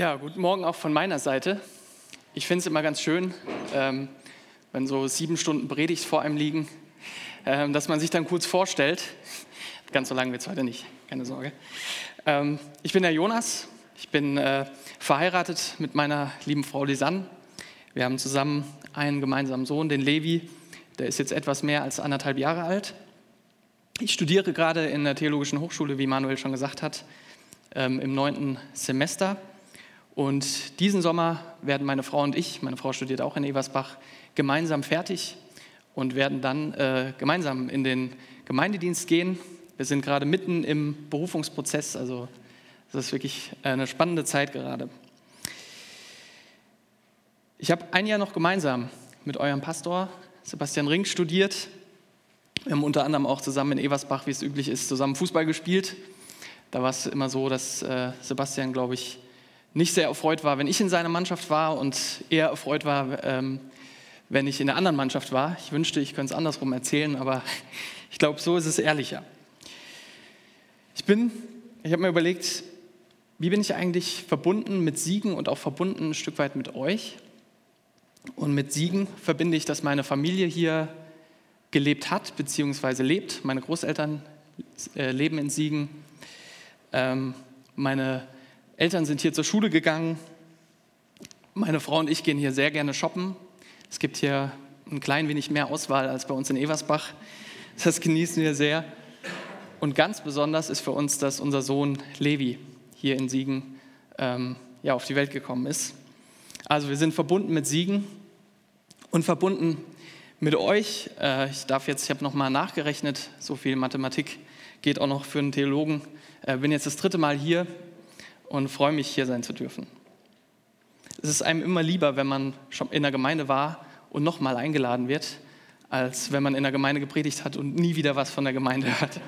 Ja, guten Morgen auch von meiner Seite. Ich finde es immer ganz schön, ähm, wenn so sieben Stunden Predigt vor einem liegen, ähm, dass man sich dann kurz vorstellt. Ganz so lange wird es heute nicht, keine Sorge. Ähm, ich bin der Jonas, ich bin äh, verheiratet mit meiner lieben Frau Lisanne. Wir haben zusammen einen gemeinsamen Sohn, den Levi, der ist jetzt etwas mehr als anderthalb Jahre alt. Ich studiere gerade in der Theologischen Hochschule, wie Manuel schon gesagt hat, ähm, im neunten Semester und diesen Sommer werden meine Frau und ich, meine Frau studiert auch in Eversbach, gemeinsam fertig und werden dann äh, gemeinsam in den Gemeindedienst gehen. Wir sind gerade mitten im Berufungsprozess, also das ist wirklich eine spannende Zeit gerade. Ich habe ein Jahr noch gemeinsam mit eurem Pastor Sebastian Ring studiert. Wir haben unter anderem auch zusammen in Eversbach, wie es üblich ist, zusammen Fußball gespielt. Da war es immer so, dass äh, Sebastian, glaube ich, nicht sehr erfreut war, wenn ich in seiner Mannschaft war und eher erfreut war, ähm, wenn ich in der anderen Mannschaft war. Ich wünschte, ich könnte es andersrum erzählen, aber ich glaube, so ist es ehrlicher. Ich bin, ich habe mir überlegt, wie bin ich eigentlich verbunden mit Siegen und auch verbunden ein Stück weit mit euch? Und mit Siegen verbinde ich, dass meine Familie hier gelebt hat, beziehungsweise lebt. Meine Großeltern äh, leben in Siegen. Ähm, meine Eltern sind hier zur Schule gegangen. Meine Frau und ich gehen hier sehr gerne shoppen. Es gibt hier ein klein wenig mehr Auswahl als bei uns in Eversbach. Das genießen wir sehr. Und ganz besonders ist für uns, dass unser Sohn Levi hier in Siegen ähm, ja, auf die Welt gekommen ist. Also wir sind verbunden mit Siegen und verbunden mit euch. Äh, ich darf jetzt, ich habe nochmal nachgerechnet, so viel Mathematik geht auch noch für einen Theologen. Äh, bin jetzt das dritte Mal hier und freue mich, hier sein zu dürfen. Es ist einem immer lieber, wenn man schon in der Gemeinde war und nochmal eingeladen wird, als wenn man in der Gemeinde gepredigt hat und nie wieder was von der Gemeinde hört.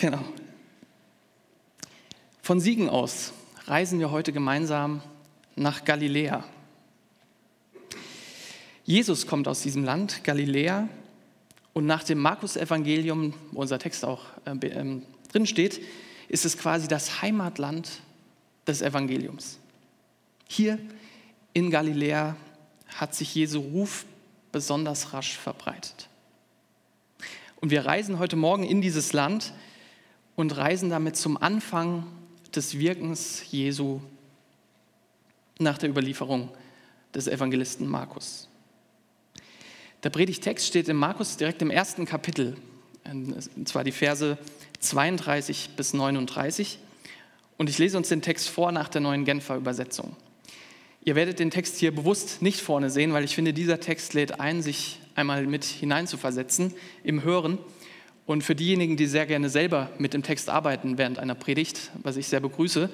Genau. Von Siegen aus reisen wir heute gemeinsam nach Galiläa. Jesus kommt aus diesem Land, Galiläa, und nach dem Markus-Evangelium, wo unser Text auch äh, äh, drin steht, ist es quasi das Heimatland des Evangeliums. Hier in Galiläa hat sich Jesu Ruf besonders rasch verbreitet. Und wir reisen heute Morgen in dieses Land und reisen damit zum Anfang des Wirkens Jesu nach der Überlieferung des Evangelisten Markus. Der Predigtext steht in Markus direkt im ersten Kapitel, und zwar die Verse 32 bis 39. Und ich lese uns den Text vor nach der neuen Genfer Übersetzung. Ihr werdet den Text hier bewusst nicht vorne sehen, weil ich finde, dieser Text lädt ein, sich einmal mit hineinzuversetzen im Hören. Und für diejenigen, die sehr gerne selber mit dem Text arbeiten während einer Predigt, was ich sehr begrüße,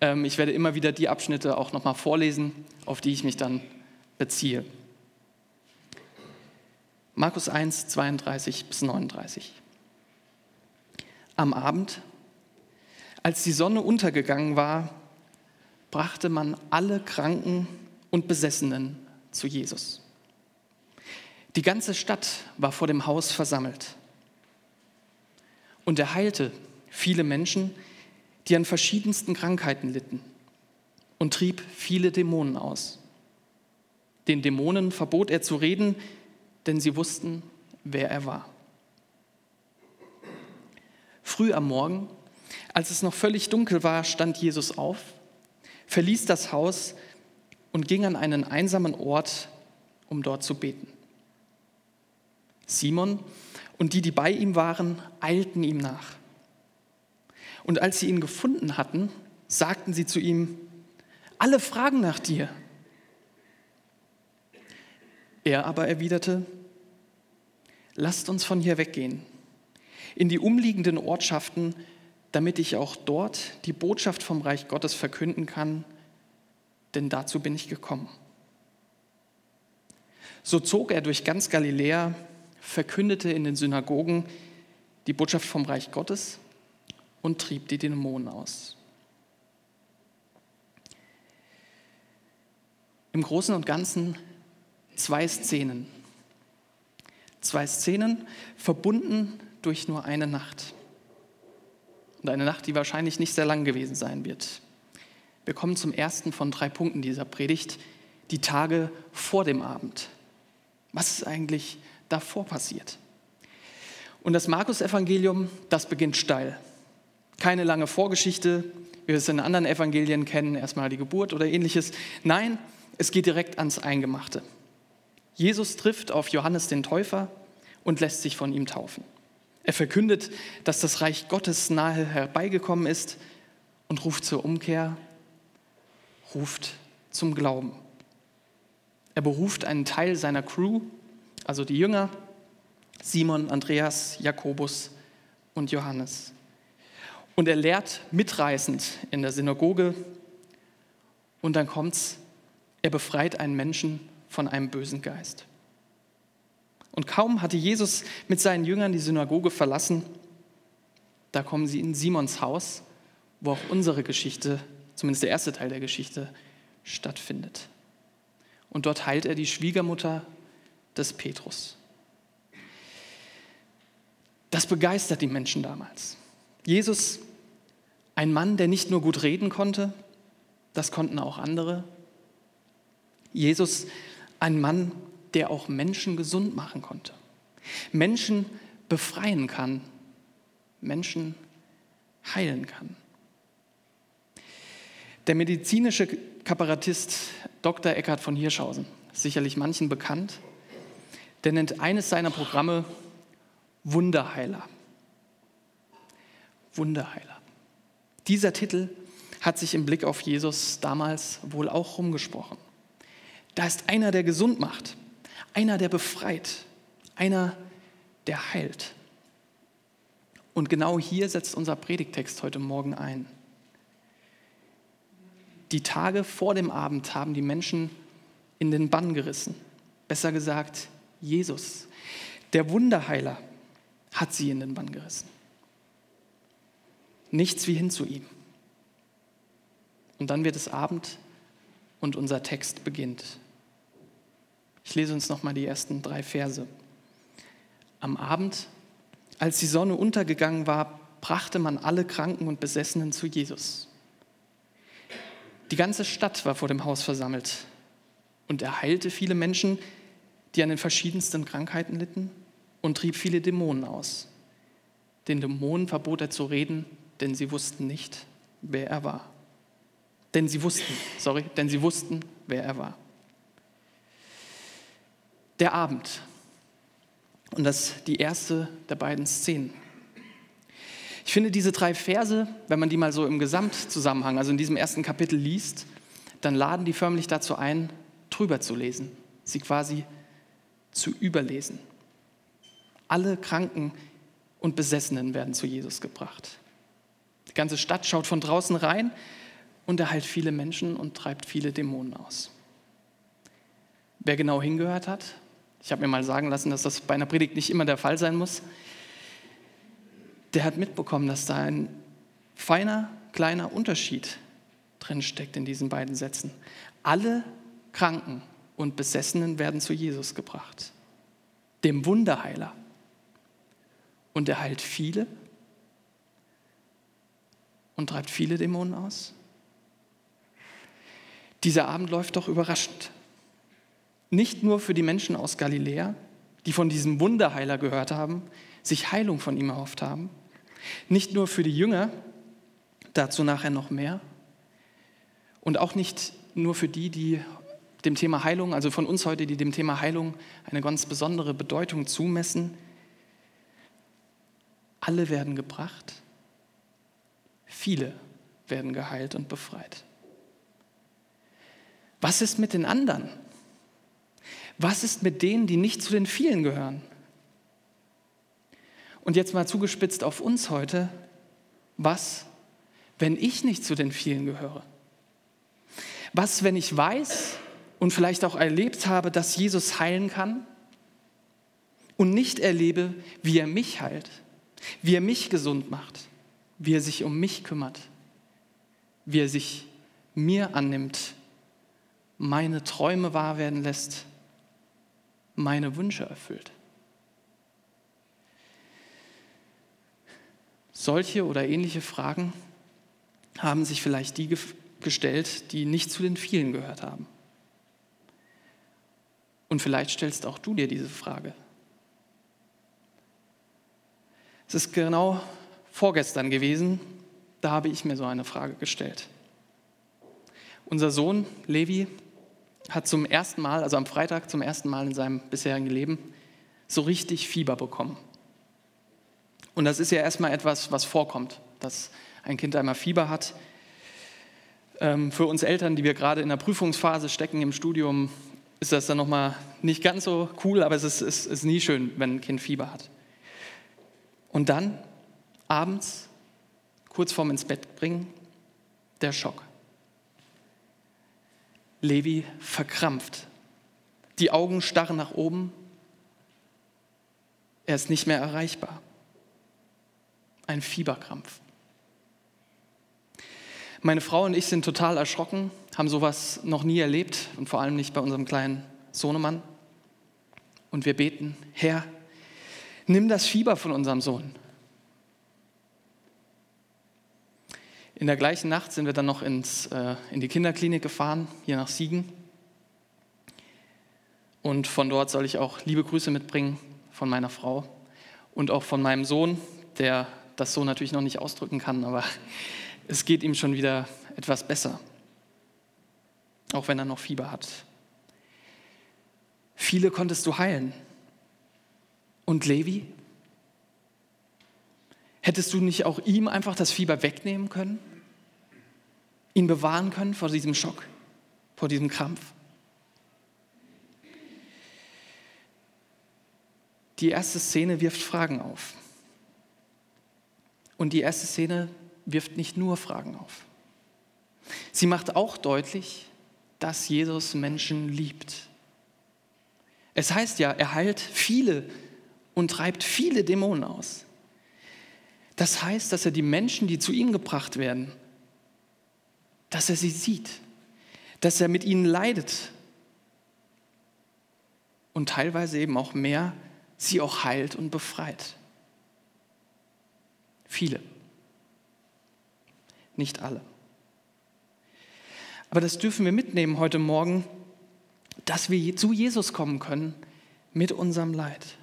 ähm, ich werde immer wieder die Abschnitte auch nochmal vorlesen, auf die ich mich dann beziehe. Markus 1, 32 bis 39 am Abend, als die Sonne untergegangen war, brachte man alle Kranken und Besessenen zu Jesus. Die ganze Stadt war vor dem Haus versammelt. Und er heilte viele Menschen, die an verschiedensten Krankheiten litten und trieb viele Dämonen aus. Den Dämonen verbot er zu reden, denn sie wussten, wer er war. Früh am Morgen, als es noch völlig dunkel war, stand Jesus auf, verließ das Haus und ging an einen einsamen Ort, um dort zu beten. Simon und die, die bei ihm waren, eilten ihm nach. Und als sie ihn gefunden hatten, sagten sie zu ihm, alle fragen nach dir. Er aber erwiderte, lasst uns von hier weggehen in die umliegenden Ortschaften, damit ich auch dort die Botschaft vom Reich Gottes verkünden kann, denn dazu bin ich gekommen. So zog er durch ganz Galiläa, verkündete in den Synagogen die Botschaft vom Reich Gottes und trieb die Dämonen aus. Im Großen und Ganzen zwei Szenen. Zwei Szenen verbunden durch nur eine Nacht. und eine Nacht, die wahrscheinlich nicht sehr lang gewesen sein wird. Wir kommen zum ersten von drei Punkten dieser Predigt, die Tage vor dem Abend. Was ist eigentlich davor passiert? Und das Markus-Evangelium, das beginnt steil. Keine lange Vorgeschichte, wie wir es in anderen Evangelien kennen, erstmal die Geburt oder ähnliches. Nein, es geht direkt ans Eingemachte. Jesus trifft auf Johannes den Täufer und lässt sich von ihm taufen. Er verkündet, dass das Reich Gottes nahe herbeigekommen ist und ruft zur Umkehr, ruft zum Glauben. Er beruft einen Teil seiner Crew, also die Jünger, Simon, Andreas, Jakobus und Johannes. Und er lehrt mitreißend in der Synagoge. Und dann kommt's, er befreit einen Menschen von einem bösen Geist. Und kaum hatte Jesus mit seinen Jüngern die Synagoge verlassen, da kommen sie in Simons Haus, wo auch unsere Geschichte, zumindest der erste Teil der Geschichte, stattfindet. Und dort heilt er die Schwiegermutter des Petrus. Das begeistert die Menschen damals. Jesus, ein Mann, der nicht nur gut reden konnte, das konnten auch andere. Jesus, ein Mann, der auch Menschen gesund machen konnte, Menschen befreien kann, Menschen heilen kann. Der medizinische Kabarettist Dr. Eckhard von Hirschhausen, sicherlich manchen bekannt, der nennt eines seiner Programme Wunderheiler. Wunderheiler. Dieser Titel hat sich im Blick auf Jesus damals wohl auch rumgesprochen. Da ist einer, der gesund macht. Einer, der befreit, einer, der heilt. Und genau hier setzt unser Predigtext heute Morgen ein. Die Tage vor dem Abend haben die Menschen in den Bann gerissen. Besser gesagt, Jesus, der Wunderheiler, hat sie in den Bann gerissen. Nichts wie hin zu ihm. Und dann wird es Abend und unser Text beginnt. Ich lese uns nochmal die ersten drei Verse. Am Abend, als die Sonne untergegangen war, brachte man alle Kranken und Besessenen zu Jesus. Die ganze Stadt war vor dem Haus versammelt und er heilte viele Menschen, die an den verschiedensten Krankheiten litten und trieb viele Dämonen aus. Den Dämonen verbot er zu reden, denn sie wussten nicht, wer er war. Denn sie wussten, sorry, denn sie wussten, wer er war der Abend. Und das ist die erste der beiden Szenen. Ich finde diese drei Verse, wenn man die mal so im Gesamtzusammenhang, also in diesem ersten Kapitel liest, dann laden die förmlich dazu ein, drüber zu lesen, sie quasi zu überlesen. Alle Kranken und Besessenen werden zu Jesus gebracht. Die ganze Stadt schaut von draußen rein und er heilt viele Menschen und treibt viele Dämonen aus. Wer genau hingehört hat, ich habe mir mal sagen lassen, dass das bei einer Predigt nicht immer der Fall sein muss. Der hat mitbekommen, dass da ein feiner, kleiner Unterschied drin steckt in diesen beiden Sätzen. Alle Kranken und Besessenen werden zu Jesus gebracht, dem Wunderheiler. Und er heilt viele und treibt viele Dämonen aus. Dieser Abend läuft doch überraschend nicht nur für die Menschen aus Galiläa, die von diesem Wunderheiler gehört haben, sich Heilung von ihm erhofft haben, nicht nur für die Jünger, dazu nachher noch mehr, und auch nicht nur für die, die dem Thema Heilung, also von uns heute, die dem Thema Heilung eine ganz besondere Bedeutung zumessen. Alle werden gebracht, viele werden geheilt und befreit. Was ist mit den anderen? Was ist mit denen, die nicht zu den vielen gehören? Und jetzt mal zugespitzt auf uns heute, was, wenn ich nicht zu den vielen gehöre? Was, wenn ich weiß und vielleicht auch erlebt habe, dass Jesus heilen kann und nicht erlebe, wie er mich heilt, wie er mich gesund macht, wie er sich um mich kümmert, wie er sich mir annimmt, meine Träume wahr werden lässt meine Wünsche erfüllt. Solche oder ähnliche Fragen haben sich vielleicht die gestellt, die nicht zu den vielen gehört haben. Und vielleicht stellst auch du dir diese Frage. Es ist genau vorgestern gewesen, da habe ich mir so eine Frage gestellt. Unser Sohn Levi hat zum ersten Mal, also am Freitag zum ersten Mal in seinem bisherigen Leben, so richtig Fieber bekommen. Und das ist ja erstmal etwas, was vorkommt, dass ein Kind einmal Fieber hat. Ähm, für uns Eltern, die wir gerade in der Prüfungsphase stecken im Studium, ist das dann nochmal nicht ganz so cool, aber es ist, ist, ist nie schön, wenn ein Kind Fieber hat. Und dann abends, kurz vorm ins Bett bringen, der Schock. Levi verkrampft. Die Augen starren nach oben. Er ist nicht mehr erreichbar. Ein Fieberkrampf. Meine Frau und ich sind total erschrocken, haben sowas noch nie erlebt und vor allem nicht bei unserem kleinen Sohnemann. Und wir beten, Herr, nimm das Fieber von unserem Sohn. In der gleichen Nacht sind wir dann noch ins, äh, in die Kinderklinik gefahren, hier nach Siegen. Und von dort soll ich auch liebe Grüße mitbringen von meiner Frau und auch von meinem Sohn, der das so natürlich noch nicht ausdrücken kann, aber es geht ihm schon wieder etwas besser, auch wenn er noch Fieber hat. Viele konntest du heilen. Und Levi? Hättest du nicht auch ihm einfach das Fieber wegnehmen können? Ihn bewahren können vor diesem Schock, vor diesem Krampf? Die erste Szene wirft Fragen auf. Und die erste Szene wirft nicht nur Fragen auf. Sie macht auch deutlich, dass Jesus Menschen liebt. Es heißt ja, er heilt viele und treibt viele Dämonen aus. Das heißt, dass er die Menschen, die zu ihm gebracht werden, dass er sie sieht, dass er mit ihnen leidet und teilweise eben auch mehr, sie auch heilt und befreit. Viele, nicht alle. Aber das dürfen wir mitnehmen heute Morgen, dass wir zu Jesus kommen können mit unserem Leid.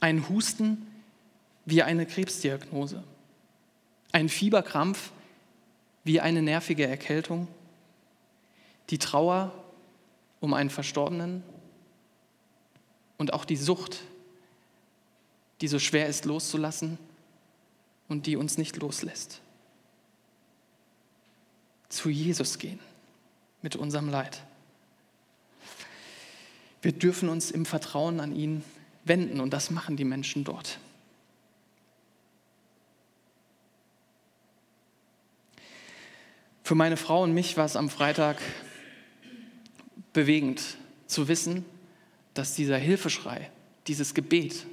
Ein Husten wie eine Krebsdiagnose, ein Fieberkrampf wie eine nervige Erkältung, die Trauer um einen Verstorbenen und auch die Sucht, die so schwer ist loszulassen und die uns nicht loslässt. Zu Jesus gehen mit unserem Leid. Wir dürfen uns im Vertrauen an ihn wenden und das machen die Menschen dort. Für meine Frau und mich war es am Freitag bewegend zu wissen, dass dieser Hilfeschrei, dieses Gebet,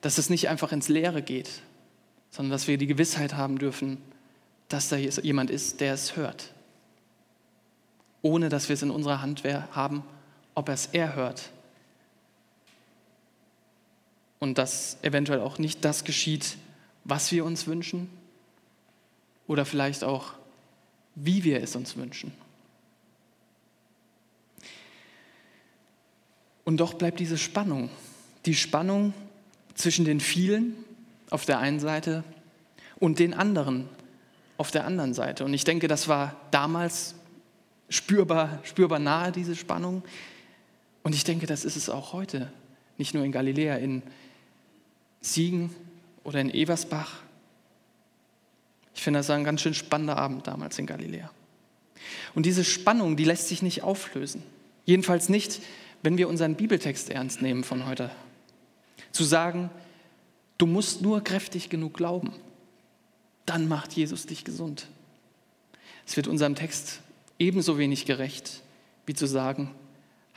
dass es nicht einfach ins Leere geht, sondern dass wir die Gewissheit haben dürfen, dass da jemand ist, der es hört, ohne dass wir es in unserer Hand haben, ob er es er hört. Und dass eventuell auch nicht das geschieht, was wir uns wünschen oder vielleicht auch wie wir es uns wünschen. Und doch bleibt diese Spannung, die Spannung zwischen den vielen auf der einen Seite und den anderen auf der anderen Seite. Und ich denke, das war damals spürbar, spürbar nahe, diese Spannung. Und ich denke, das ist es auch heute. Nicht nur in Galiläa, in Siegen oder in Eversbach, ich finde, das war ein ganz schön spannender Abend damals in Galiläa. Und diese Spannung, die lässt sich nicht auflösen. Jedenfalls nicht, wenn wir unseren Bibeltext ernst nehmen von heute. Zu sagen, du musst nur kräftig genug glauben, dann macht Jesus dich gesund. Es wird unserem Text ebenso wenig gerecht, wie zu sagen,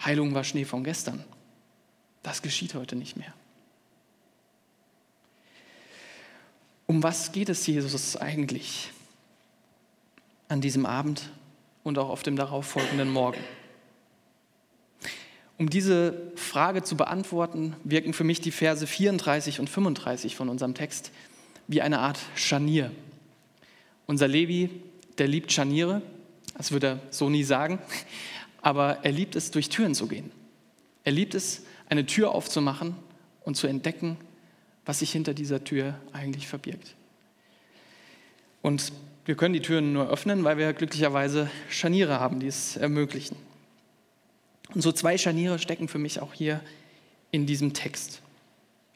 Heilung war Schnee von gestern. Das geschieht heute nicht mehr. Um was geht es Jesus eigentlich an diesem Abend und auch auf dem darauffolgenden Morgen? Um diese Frage zu beantworten, wirken für mich die Verse 34 und 35 von unserem Text wie eine Art Scharnier. Unser Levi, der liebt Scharniere, das würde er so nie sagen, aber er liebt es, durch Türen zu gehen. Er liebt es, eine Tür aufzumachen und zu entdecken, was sich hinter dieser Tür eigentlich verbirgt. Und wir können die Türen nur öffnen, weil wir glücklicherweise Scharniere haben, die es ermöglichen. Und so zwei Scharniere stecken für mich auch hier in diesem Text.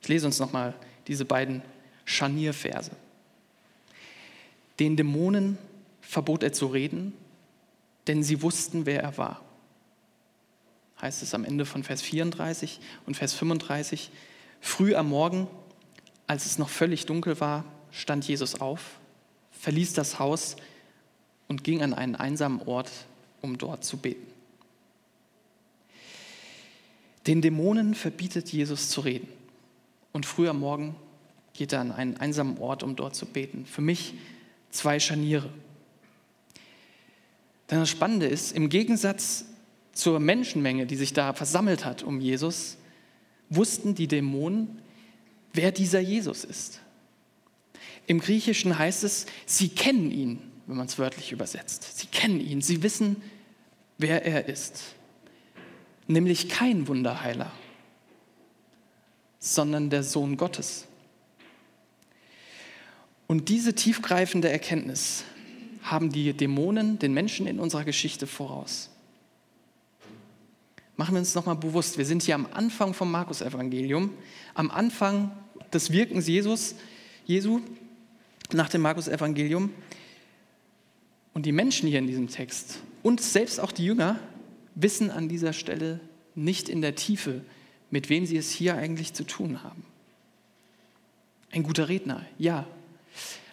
Ich lese uns nochmal diese beiden Scharnierverse. Den Dämonen verbot er zu reden, denn sie wussten, wer er war. Heißt es am Ende von Vers 34 und Vers 35. Früh am Morgen, als es noch völlig dunkel war, stand Jesus auf, verließ das Haus und ging an einen einsamen Ort, um dort zu beten. Den Dämonen verbietet Jesus zu reden. Und früh am Morgen geht er an einen einsamen Ort, um dort zu beten. Für mich zwei Scharniere. Denn das Spannende ist, im Gegensatz zur Menschenmenge, die sich da versammelt hat um Jesus, wussten die Dämonen, wer dieser Jesus ist. Im Griechischen heißt es, sie kennen ihn, wenn man es wörtlich übersetzt. Sie kennen ihn, sie wissen, wer er ist. Nämlich kein Wunderheiler, sondern der Sohn Gottes. Und diese tiefgreifende Erkenntnis haben die Dämonen den Menschen in unserer Geschichte voraus. Machen wir uns nochmal bewusst, wir sind hier am Anfang vom Markus-Evangelium, am Anfang des Wirkens Jesus, Jesu nach dem Markus-Evangelium. Und die Menschen hier in diesem Text und selbst auch die Jünger wissen an dieser Stelle nicht in der Tiefe, mit wem sie es hier eigentlich zu tun haben. Ein guter Redner, ja.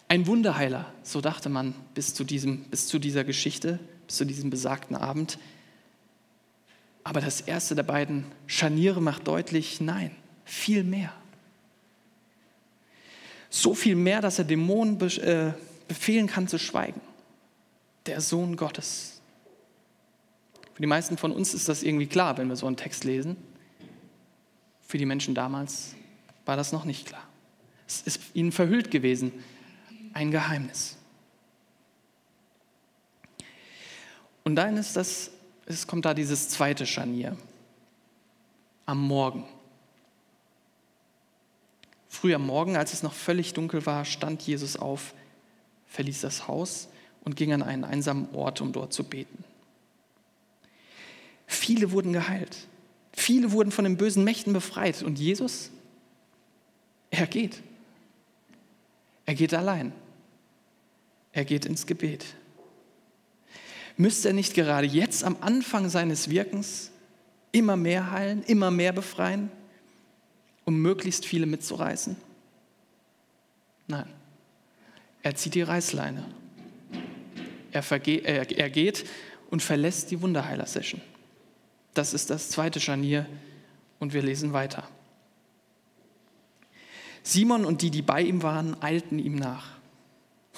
Ein Wunderheiler, so dachte man bis zu, diesem, bis zu dieser Geschichte, bis zu diesem besagten Abend. Aber das erste der beiden Scharniere macht deutlich, nein, viel mehr. So viel mehr, dass er Dämonen äh, befehlen kann zu schweigen. Der Sohn Gottes. Für die meisten von uns ist das irgendwie klar, wenn wir so einen Text lesen. Für die Menschen damals war das noch nicht klar. Es ist ihnen verhüllt gewesen, ein Geheimnis. Und dann ist das, es kommt da dieses zweite Scharnier am Morgen. Früh am Morgen, als es noch völlig dunkel war, stand Jesus auf, verließ das Haus und ging an einen einsamen Ort, um dort zu beten. Viele wurden geheilt. Viele wurden von den bösen Mächten befreit. Und Jesus, er geht. Er geht allein. Er geht ins Gebet. Müsste er nicht gerade jetzt am Anfang seines Wirkens immer mehr heilen, immer mehr befreien, um möglichst viele mitzureißen? Nein, er zieht die Reißleine. Er, er, er geht und verlässt die Wunderheiler-Session. Das ist das zweite Scharnier und wir lesen weiter. Simon und die, die bei ihm waren, eilten ihm nach.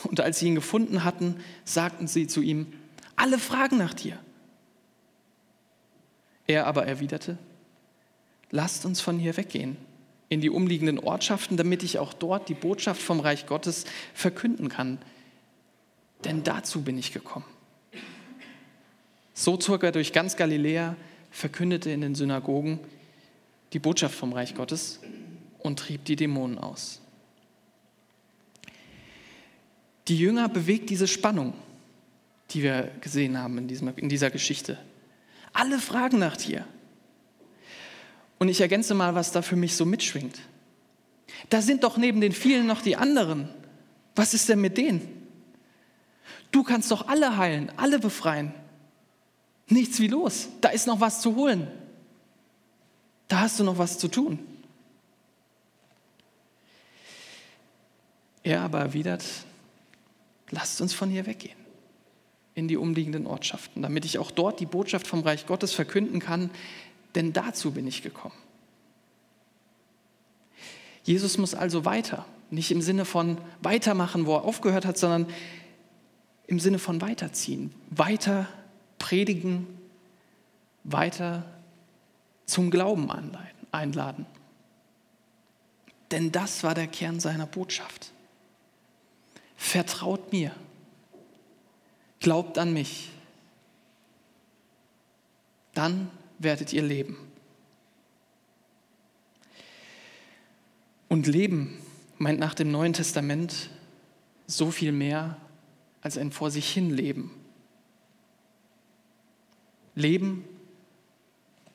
Und als sie ihn gefunden hatten, sagten sie zu ihm, alle fragen nach dir. Er aber erwiderte, lasst uns von hier weggehen in die umliegenden Ortschaften, damit ich auch dort die Botschaft vom Reich Gottes verkünden kann. Denn dazu bin ich gekommen. So zog er durch ganz Galiläa, verkündete in den Synagogen die Botschaft vom Reich Gottes und trieb die Dämonen aus. Die Jünger bewegt diese Spannung, die wir gesehen haben in, dieser Geschichte. Alle fragen nach dir. Und ich ergänze mal, was da für mich so mitschwingt. Da sind doch neben den vielen noch die anderen. Was ist denn mit denen? Du kannst doch alle heilen, alle befreien. Nichts wie los. Da ist noch was zu holen. Da hast du noch was zu tun. Er aber erwidert, lasst uns von hier weggehen in die umliegenden Ortschaften, damit ich auch dort die Botschaft vom Reich Gottes verkünden kann, denn dazu bin ich gekommen. Jesus muss also weiter, nicht im Sinne von weitermachen, wo er aufgehört hat, sondern im Sinne von weiterziehen, weiter predigen, weiter zum Glauben einladen. Denn das war der Kern seiner Botschaft. vertraut mir, glaubt an mich, dann werdet ihr leben. Und Leben meint nach dem Neuen Testament so viel mehr als ein vor sich hin Leben. Leben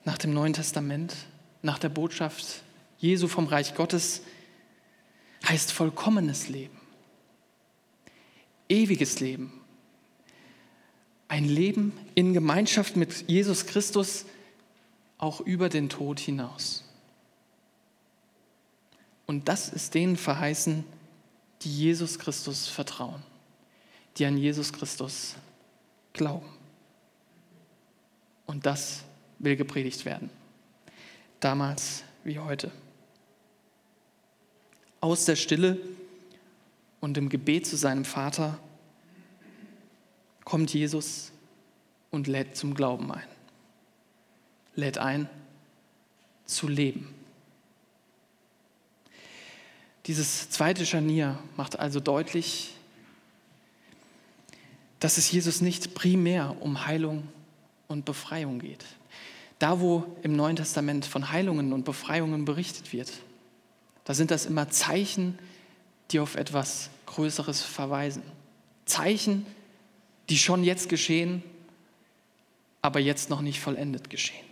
nach dem Neuen Testament, nach der Botschaft Jesu vom Reich Gottes, heißt vollkommenes Leben, ewiges Leben, ein Leben in Gemeinschaft mit Jesus Christus, auch über den Tod hinaus. Und das ist denen verheißen, die Jesus Christus vertrauen, die an Jesus Christus glauben. Und das will gepredigt werden, damals wie heute. Aus der Stille und im Gebet zu seinem Vater kommt Jesus und lädt zum Glauben ein. Lädt ein, zu leben. Dieses zweite Scharnier macht also deutlich, dass es Jesus nicht primär um Heilung und Befreiung geht. Da, wo im Neuen Testament von Heilungen und Befreiungen berichtet wird, da sind das immer Zeichen, die auf etwas Größeres verweisen. Zeichen, die schon jetzt geschehen, aber jetzt noch nicht vollendet geschehen.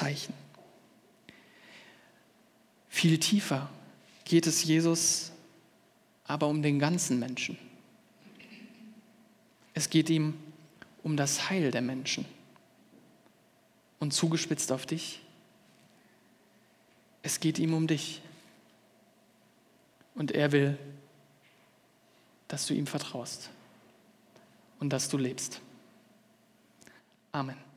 Zeichen. Viel tiefer geht es Jesus aber um den ganzen Menschen. Es geht ihm um das Heil der Menschen. Und zugespitzt auf dich, es geht ihm um dich. Und er will, dass du ihm vertraust und dass du lebst. Amen.